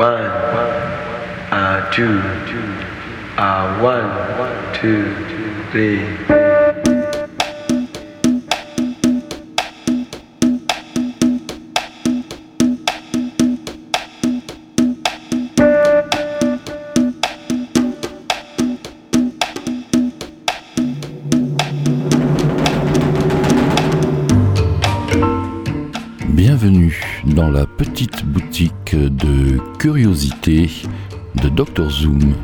One, uh, two, uh, one, two, three. Boutique de curiosité de Dr Zoom.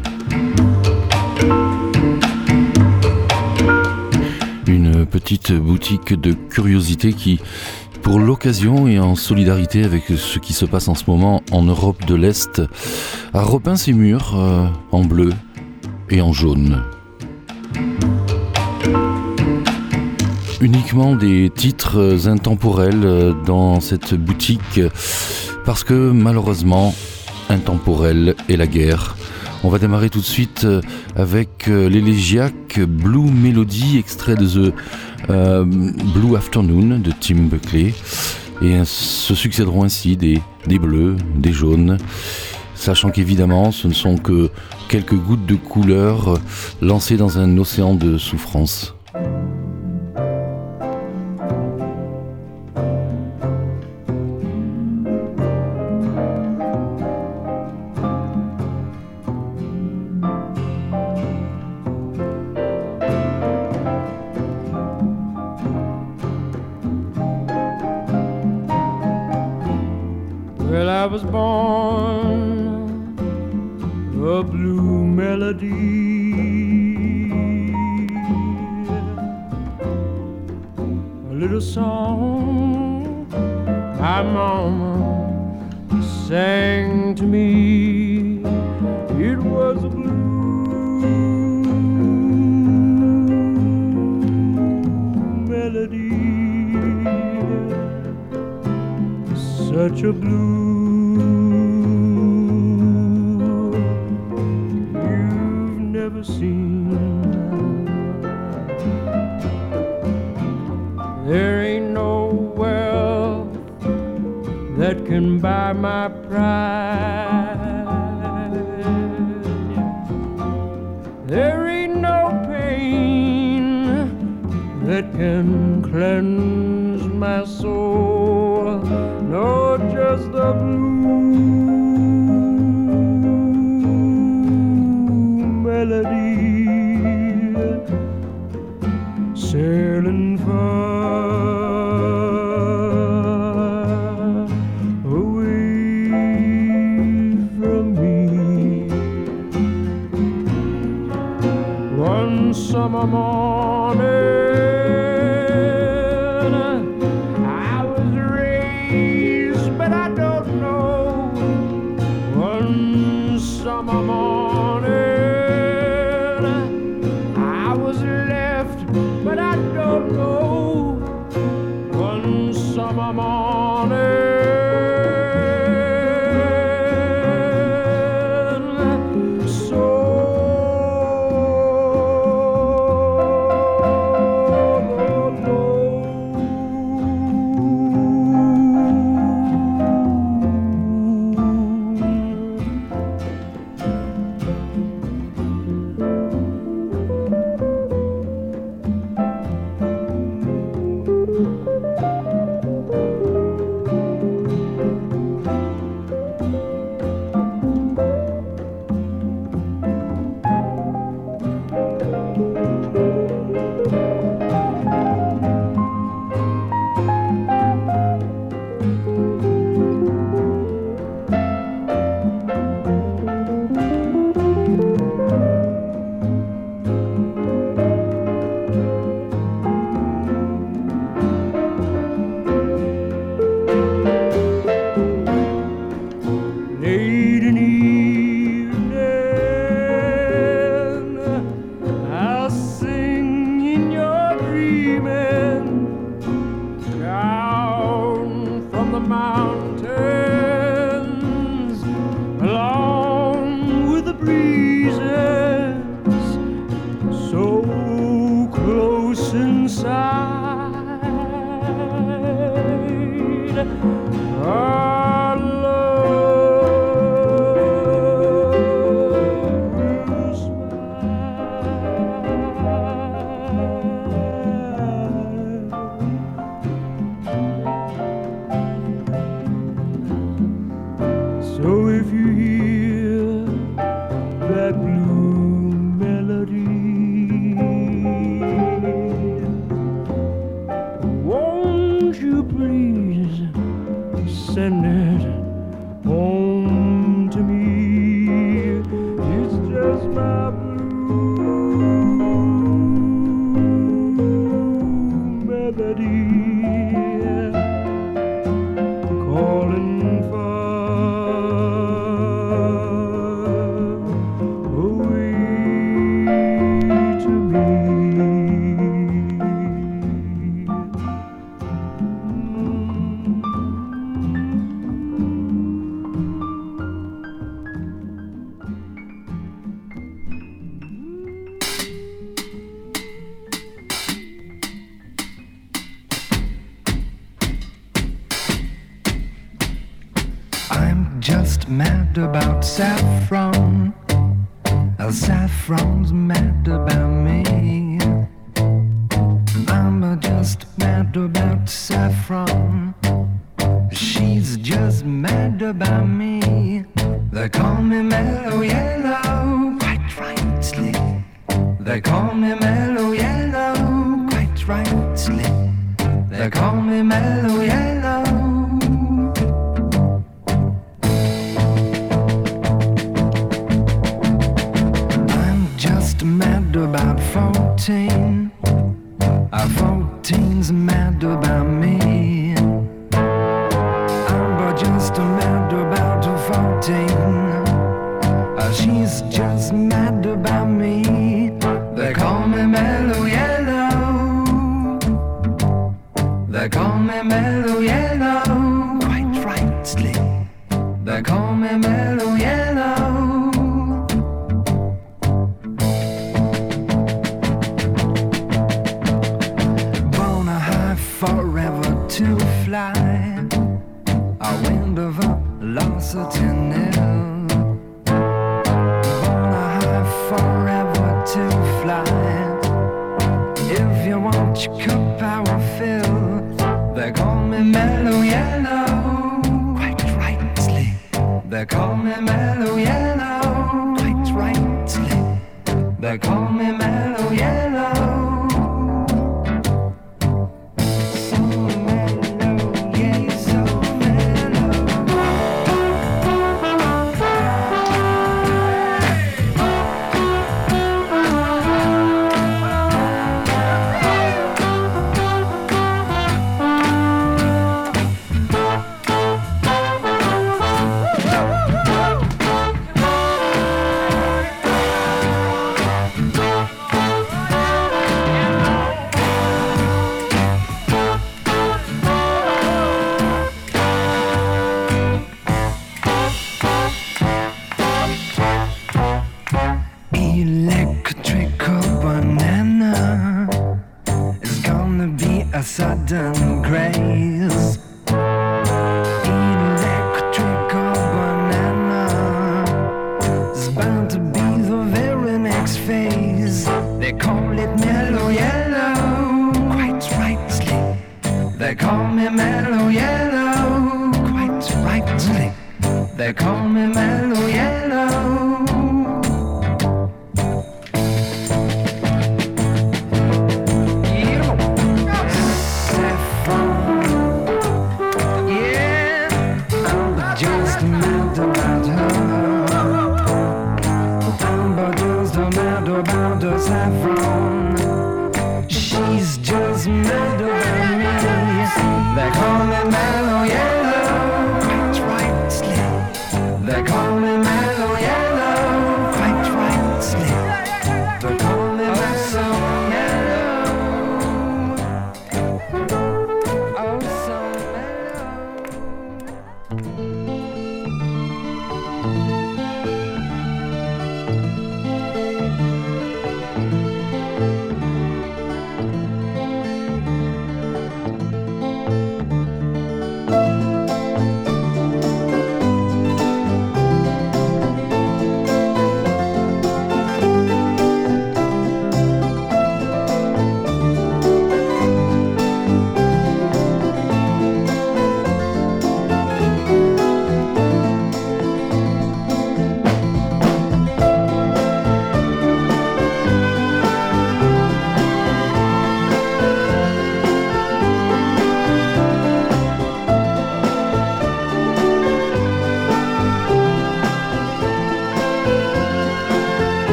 Une petite boutique de curiosité qui, pour l'occasion et en solidarité avec ce qui se passe en ce moment en Europe de l'Est, a repeint ses murs euh, en bleu et en jaune. uniquement des titres intemporels euh, dans cette boutique parce que malheureusement intemporel est la guerre. On va démarrer tout de suite euh, avec euh, l'élégiaque Blue Melody, extrait de The Blue Afternoon de Tim Buckley. Et se succéderont ainsi des, des bleus, des jaunes, sachant qu'évidemment ce ne sont que quelques gouttes de couleur lancées dans un océan de souffrance. Little song my mama sang to me. It was a blue melody such a blue you've never seen. Can buy my pride. There ain't no pain that can cleanse my soul. No, just the blue amor. replied, If you want your cup, I will fill. They call me Mellow Yellow. Quite rightly. They call me Mellow Yellow. Quite rightly. They call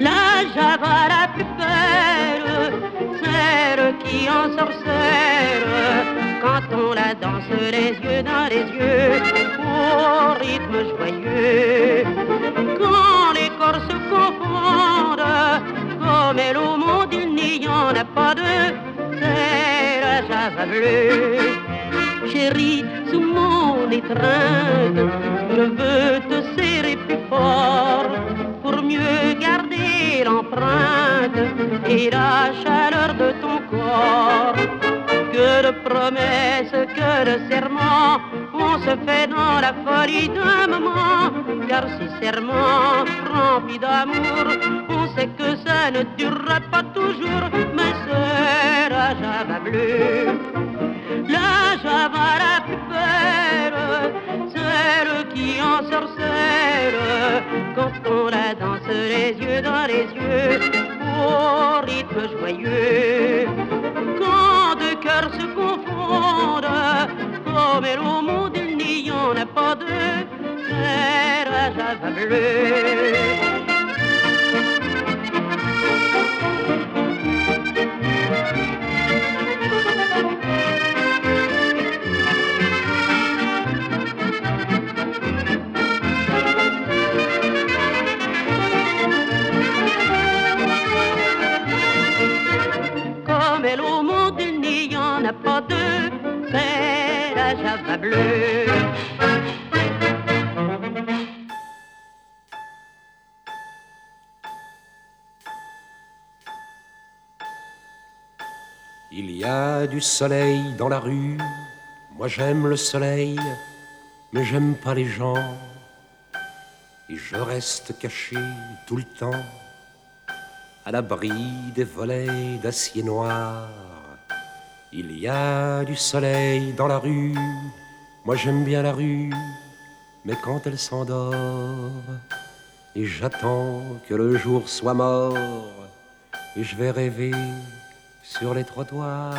la java la plus belle, celle qui en sorcelle. Quand on la danse les yeux dans les yeux, au rythme joyeux. Quand les corps se confondent, comme elle au monde il n'y en a pas deux, c'est la java bleue. Chérie, sous mon étreinte, je veux te serrer plus fort garder l'empreinte et la chaleur de ton corps. Que de promesses, que de serments, on se fait dans la folie d'un moment. Car ces serments remplis d'amour, on sait que ça ne durera pas toujours, mais c'est la java bleue. La java la plus belle, celle qui en sorcelle, quand on la danse les yeux dans les yeux, au rythme joyeux. Quand deux cœurs se confondent, comme elle au monde il n'y en a pas deux, c'est la java bleue. Il y a du soleil dans la rue, moi j'aime le soleil, mais j'aime pas les gens. Et je reste caché tout le temps, à l'abri des volets d'acier noir. Il y a du soleil dans la rue, moi j'aime bien la rue, mais quand elle s'endort, et j'attends que le jour soit mort, et je vais rêver sur les trottoirs.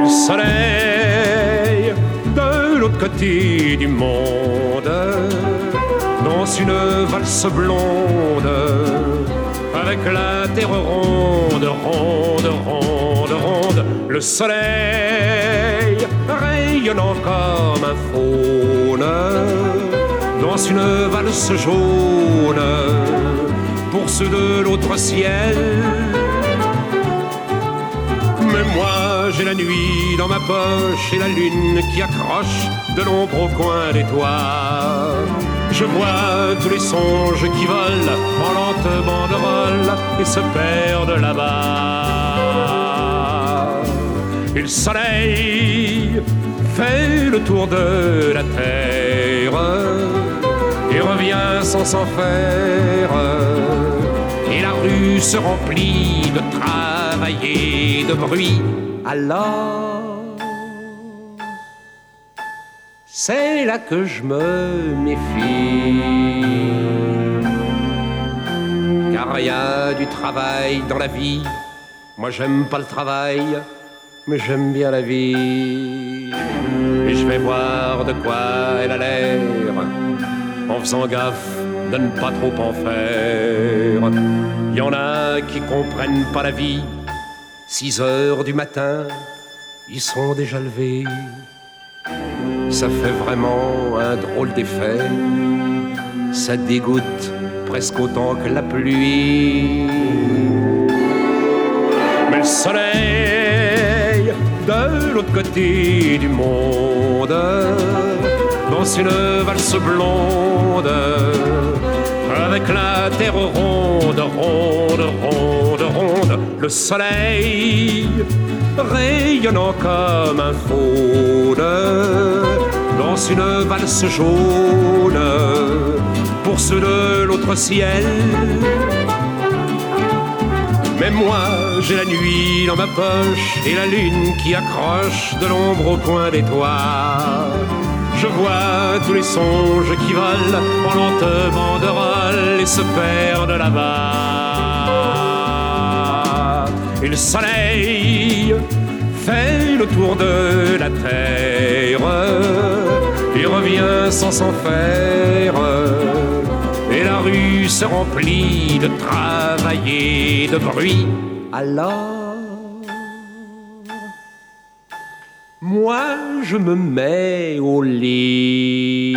Le soleil de l'autre côté du monde danse une valse blonde avec la terre ronde, ronde, ronde. Le soleil rayonnant comme un faune danse une valse jaune pour ceux de l'autre ciel. Mais moi j'ai la nuit dans ma poche et la lune qui accroche de l'ombre au coin des toits. Je vois tous les songes qui volent en lente banderole et se perdent là-bas. Le soleil fait le tour de la terre et revient sans s'en faire. Et la rue se remplit de travail et de bruit. Alors, c'est là que je me méfie. Car il y a du travail dans la vie. Moi j'aime pas le travail, mais j'aime bien la vie. Et je vais voir de quoi elle a l'air en faisant gaffe de ne pas trop en faire. Y en a qui comprennent pas la vie. 6 heures du matin, ils sont déjà levés. Ça fait vraiment un drôle d'effet. Ça dégoûte presque autant que la pluie. Mais le soleil l'autre côté du monde danse une valse blonde que la terre ronde, ronde, ronde, ronde, le soleil rayonnant comme un faune dans une valse jaune pour ceux de l'autre ciel. Mais moi, j'ai la nuit dans ma poche et la lune qui accroche de l'ombre au coin des toits. Je vois tous les songes qui volent en lentement de rôle et se perdent là-bas. Et le soleil fait le tour de la terre et revient sans s'en faire. Et la rue se remplit de travail de bruit. Alors, moi je me mets au lit.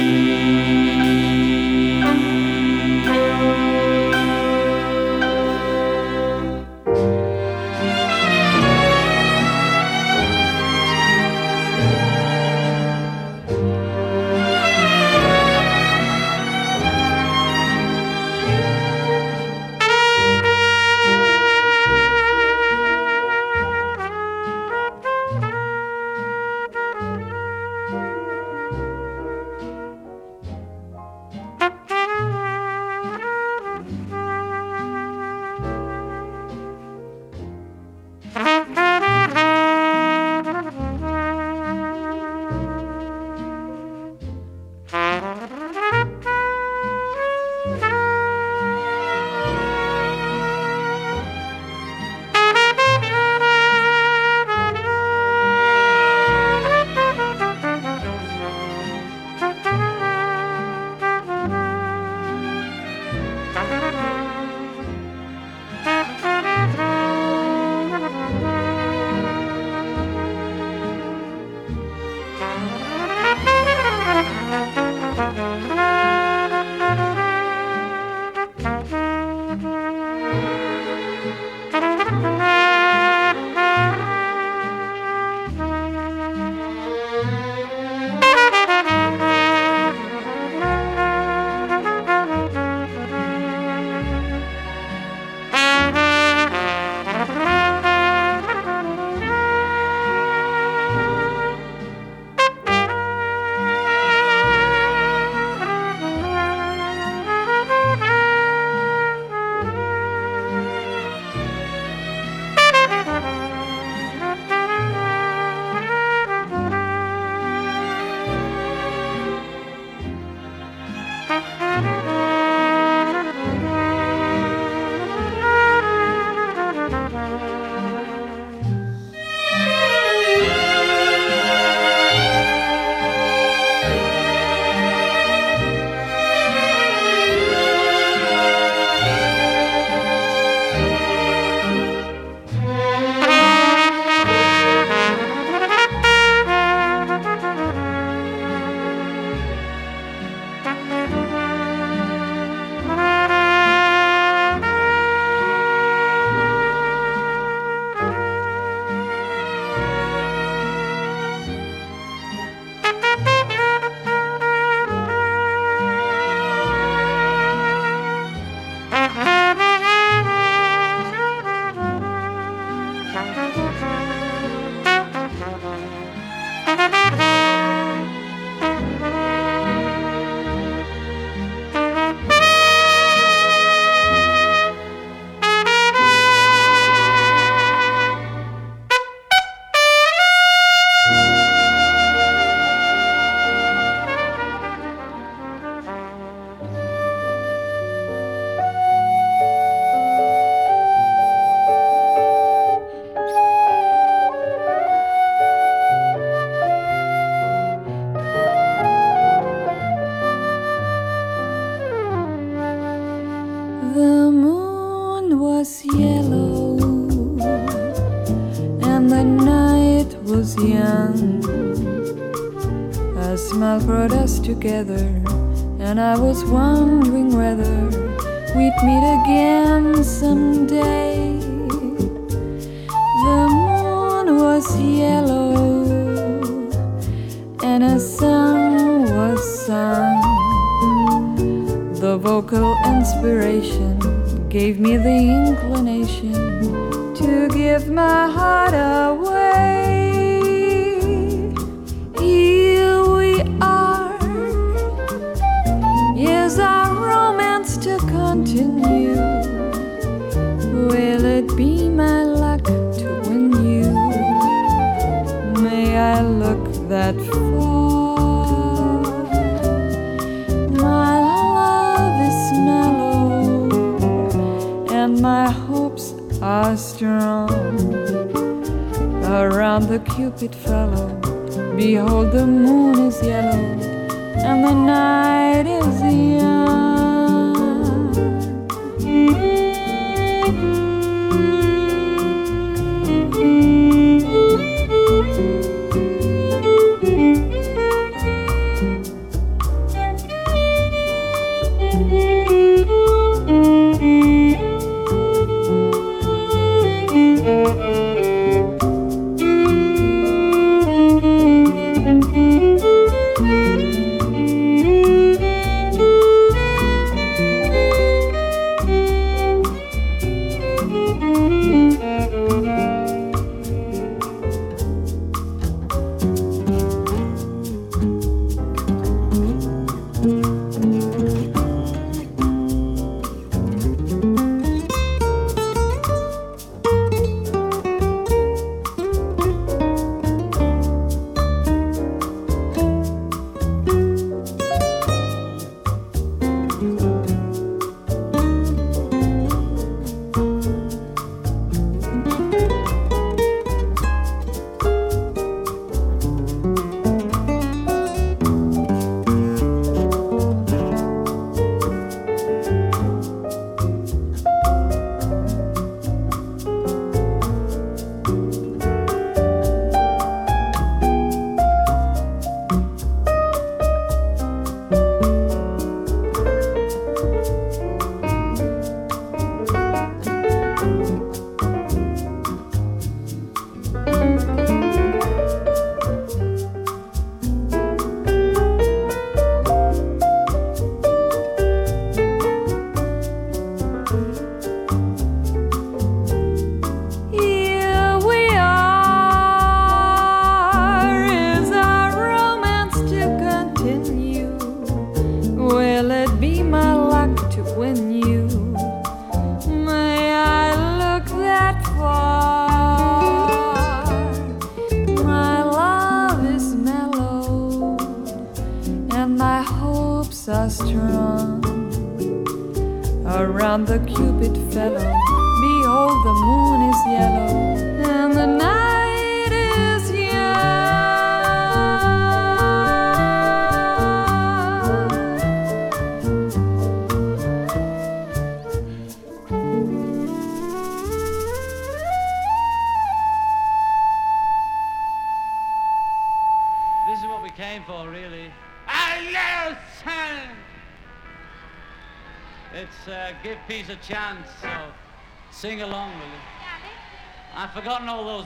Together, and I was wondering stupid fellow. Behold, the moon is yellow, and the night is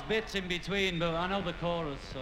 bits in between, but I know the chorus, so.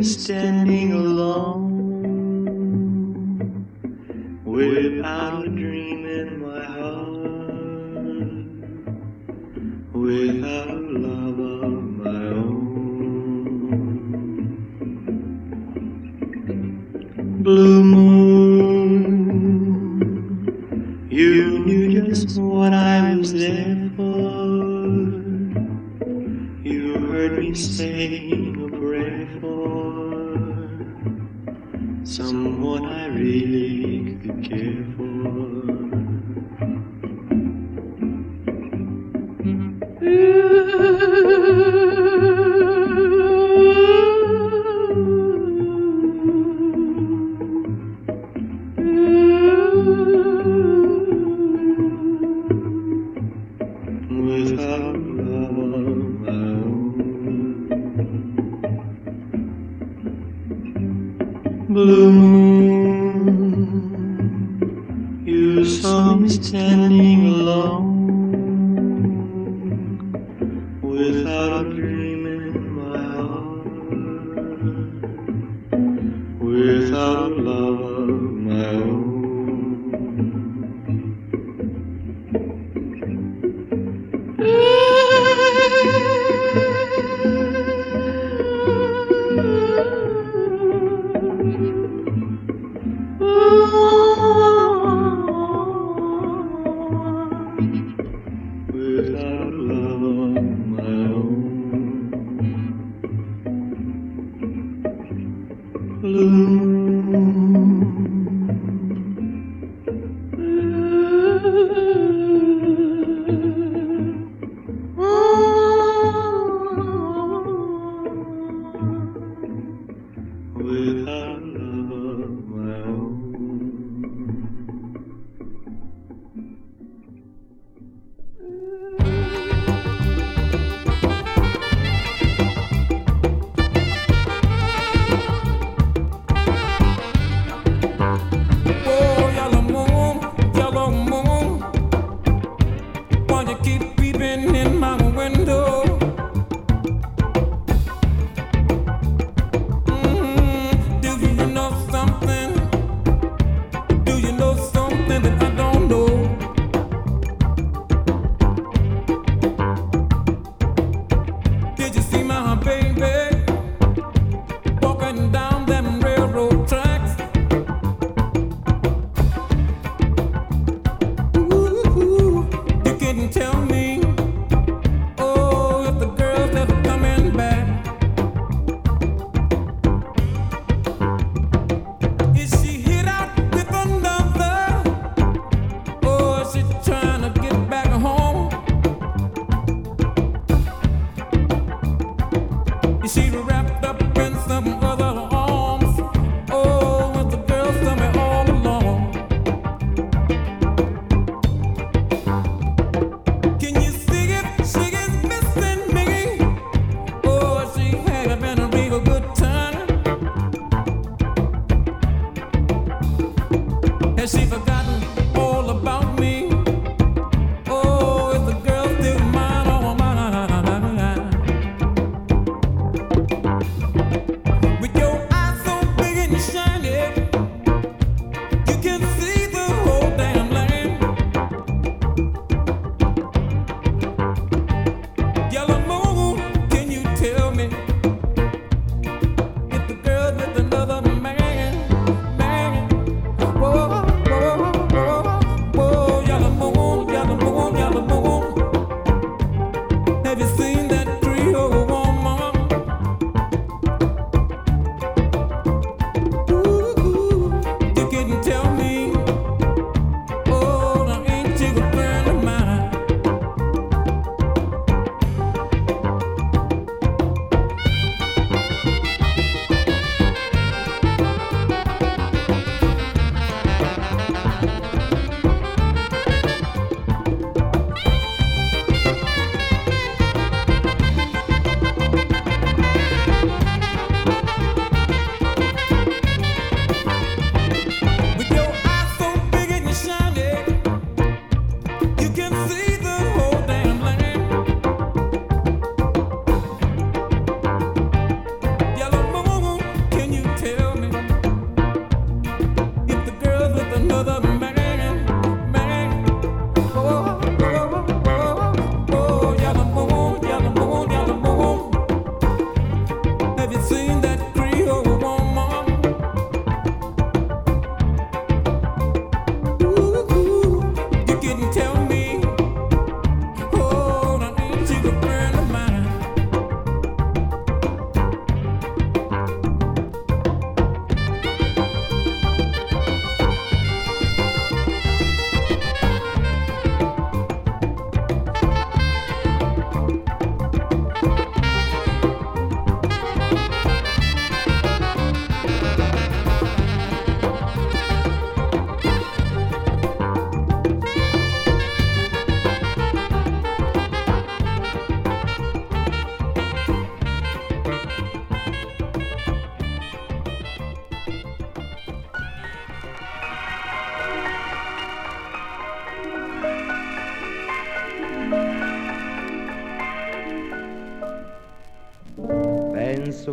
Mr. Ooh.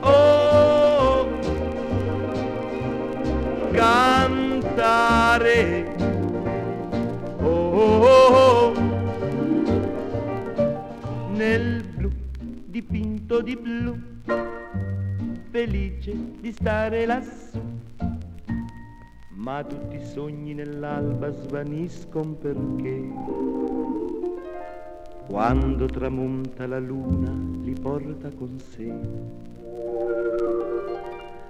oh, cantare, oh, oh, oh nel blu dipinto di blu, felice di stare lassù. Ma tutti i sogni nell'alba svaniscono perché quando tramonta la luna li porta con sé.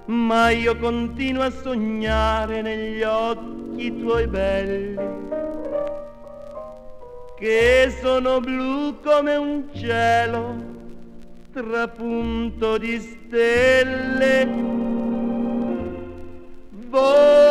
Ma io continuo a sognare negli occhi tuoi belli che sono blu come un cielo trapunto di stelle. Volare,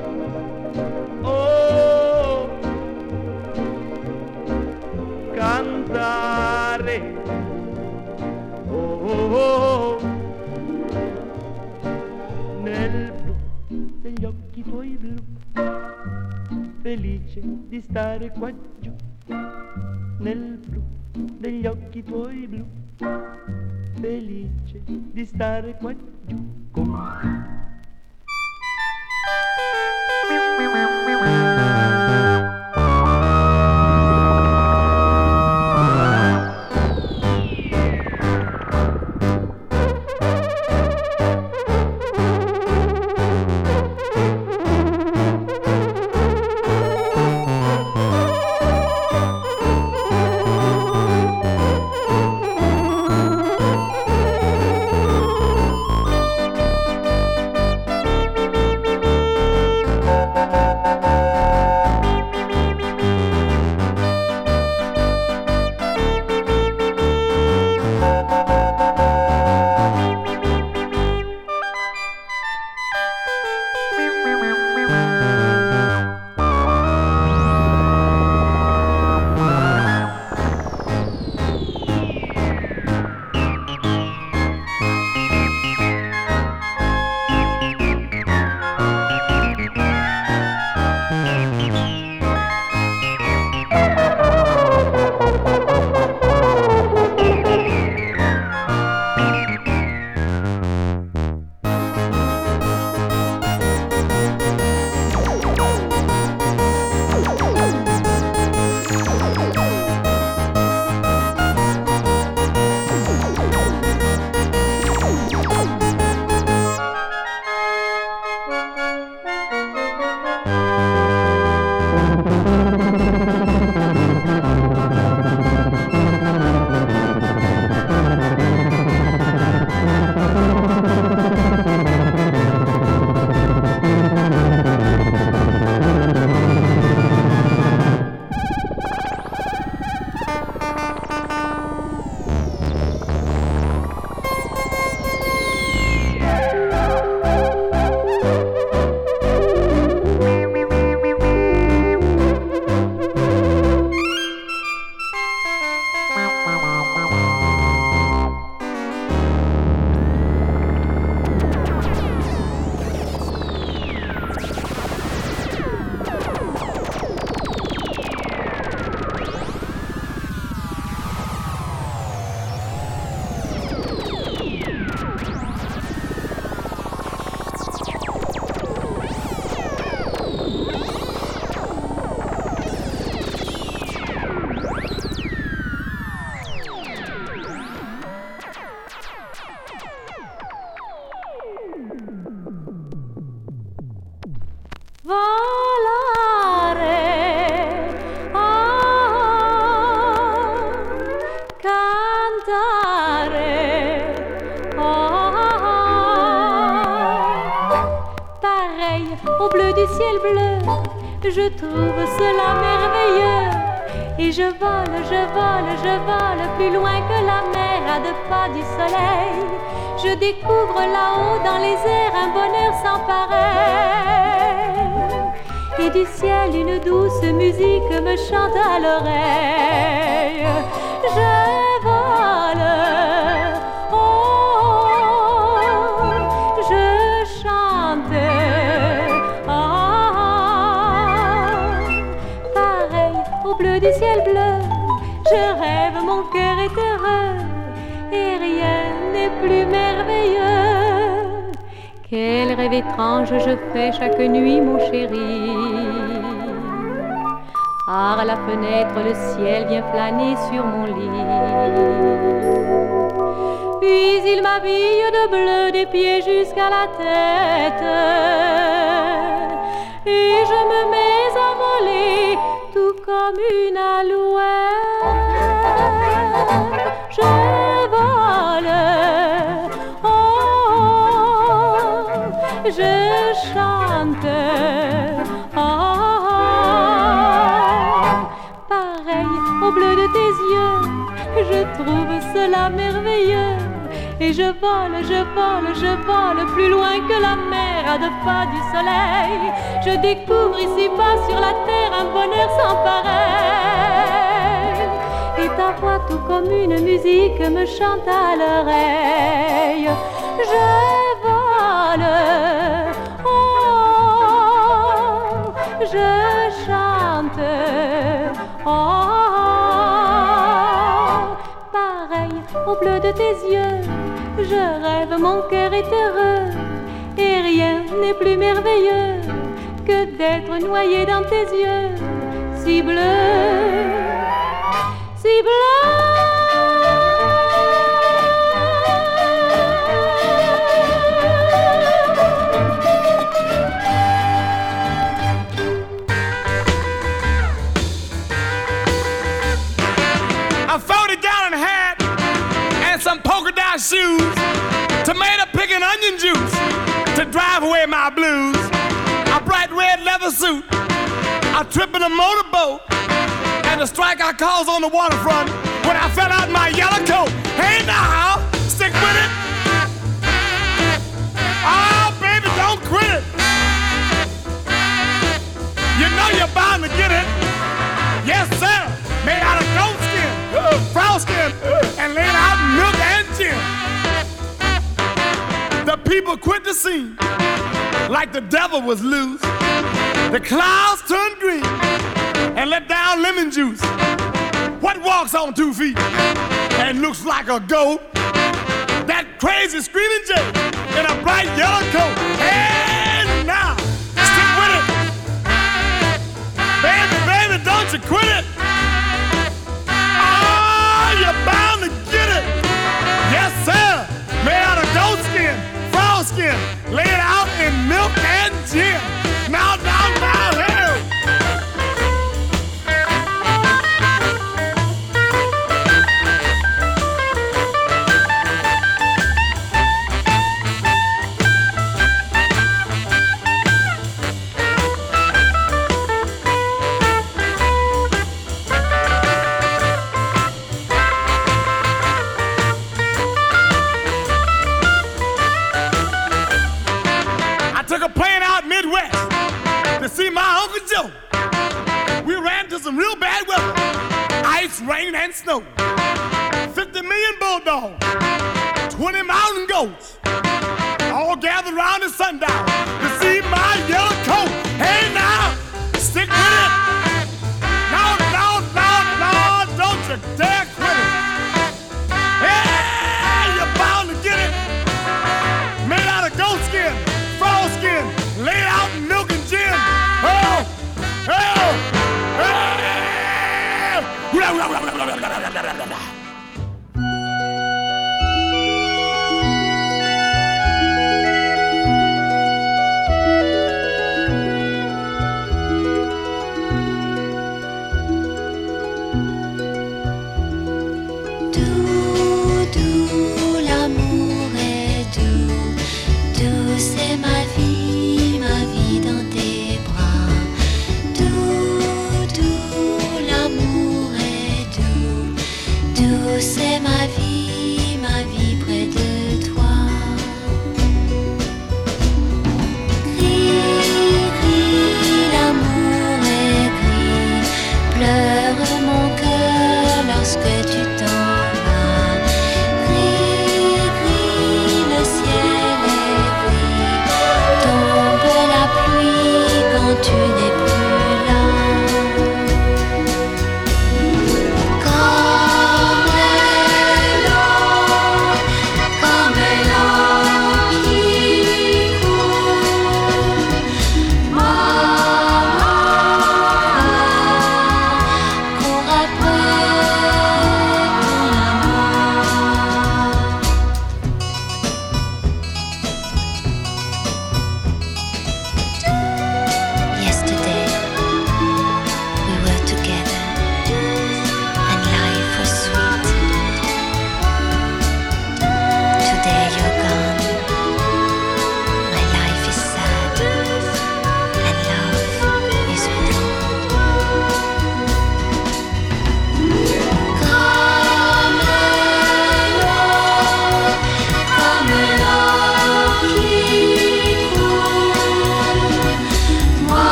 nel blu degli occhi tuoi blu, felice di stare qua giù, nel blu degli occhi tuoi blu, felice di stare qua giù con me. Du soleil. Je découvre là-haut dans les airs un bonheur sans pareil. Et du ciel une douce musique me chante à l'oreille. Rêve étrange je fais chaque nuit, mon chéri. Par la fenêtre, le ciel vient flâner sur mon lit. Puis il m'habille de bleu des pieds jusqu'à la tête. Et je me mets à voler tout comme une alouette. Et je vole, je vole, je vole plus loin que la mer à deux pas du soleil. Je découvre ici-bas sur la terre un bonheur sans pareil. Et ta voix tout comme une musique me chante à l'oreille. Je tes yeux. Je rêve, mon cœur est heureux, et rien n'est plus merveilleux que d'être noyé dans tes yeux, si bleus, si A shoes, tomato picking onion juice to drive away my blues. A bright red leather suit, a trip in a motorboat, and the strike I caused on the waterfront when I fell out my yellow coat. Hey now, stick with it. Oh, baby, don't quit it. You know you're bound to get it. Yes, sir. Made out of goat skin, frog skin, and laid out in milk. The people quit the scene like the devil was loose. The clouds turned green and let down lemon juice. What walks on two feet and looks like a goat? That crazy screaming Jay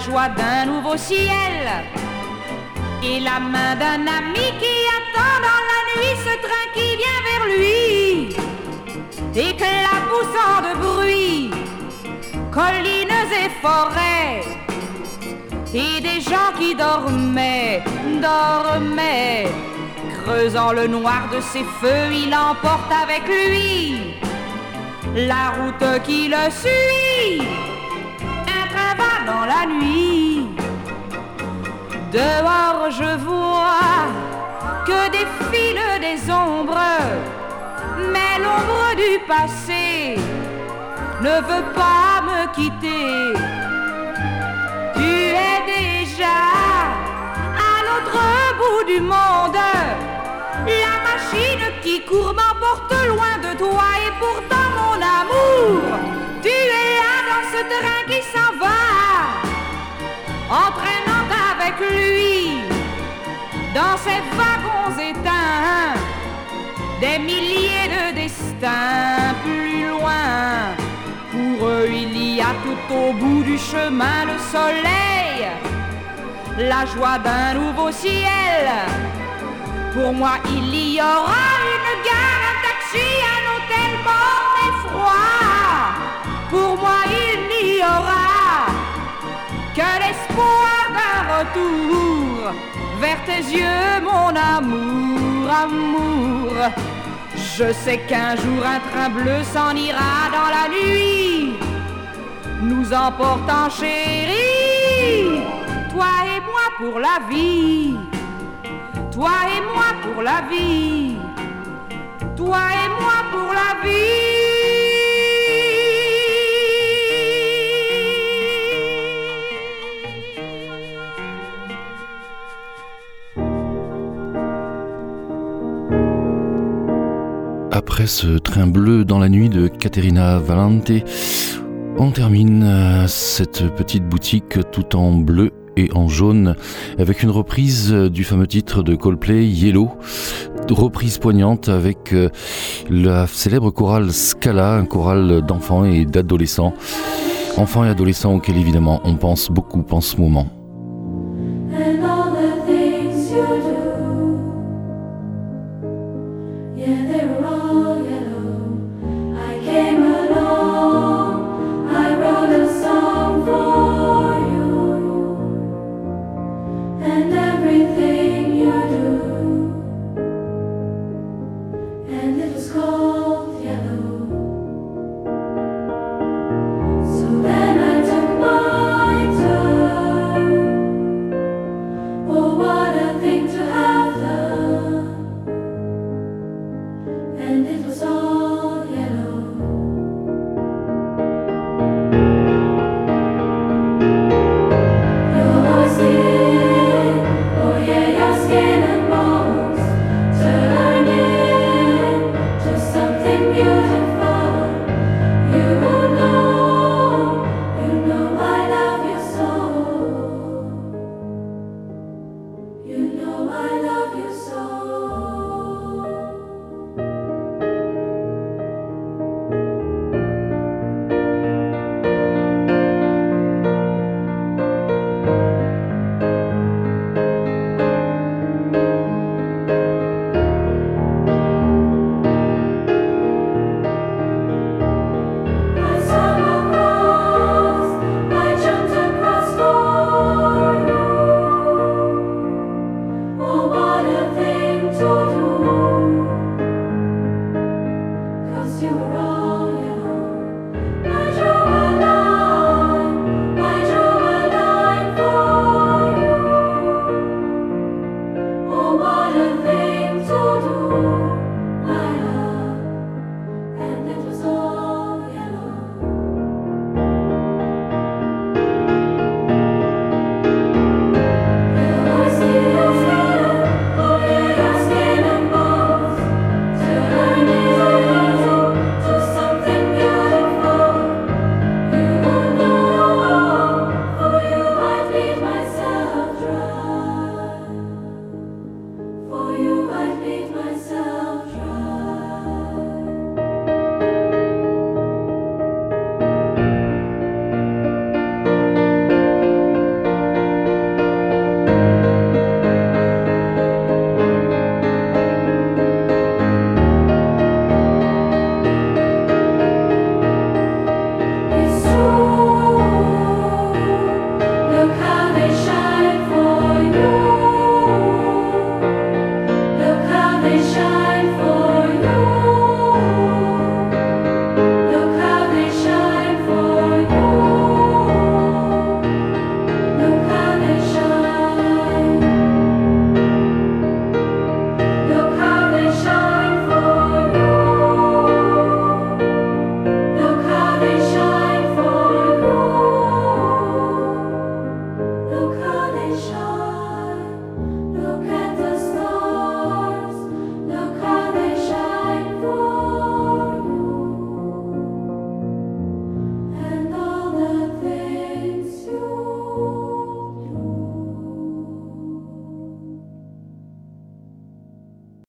joie d'un nouveau ciel. Et la main d'un ami qui attend dans la nuit ce train qui vient vers lui, éclaboussant de bruit, collines et forêts, et des gens qui dormaient, dormaient, creusant le noir de ses feux, il emporte avec lui la route qui le suit, la nuit. Dehors je vois que défilent des ombres, mais l'ombre du passé ne veut pas me quitter. Tu es déjà à l'autre bout du monde, la machine qui court m'emporte loin de toi et pourtant mon amour, tu es là dans ce train qui s'en va, entraînant avec lui dans ces wagons éteints des milliers de destins plus loin. Pour eux, il y a tout au bout du chemin le soleil, la joie d'un nouveau ciel. Pour moi, il y aura une gare, un taxi, un hôtel mort et froid. Pour moi, il n'y aura que l'espoir d'un retour vers tes yeux, mon amour, amour. Je sais qu'un jour un train bleu s'en ira dans la nuit, nous emportant chérie, toi et moi pour la vie, toi et moi pour la vie, toi et moi pour la Après ce train bleu dans la nuit de Caterina Valente, on termine euh, cette petite boutique tout en bleu et en jaune avec une reprise du fameux titre de Coldplay Yellow reprise poignante avec euh, la célèbre chorale Scala, un choral d'enfants et d'adolescents. Enfants et adolescents auxquels évidemment on pense beaucoup en ce moment.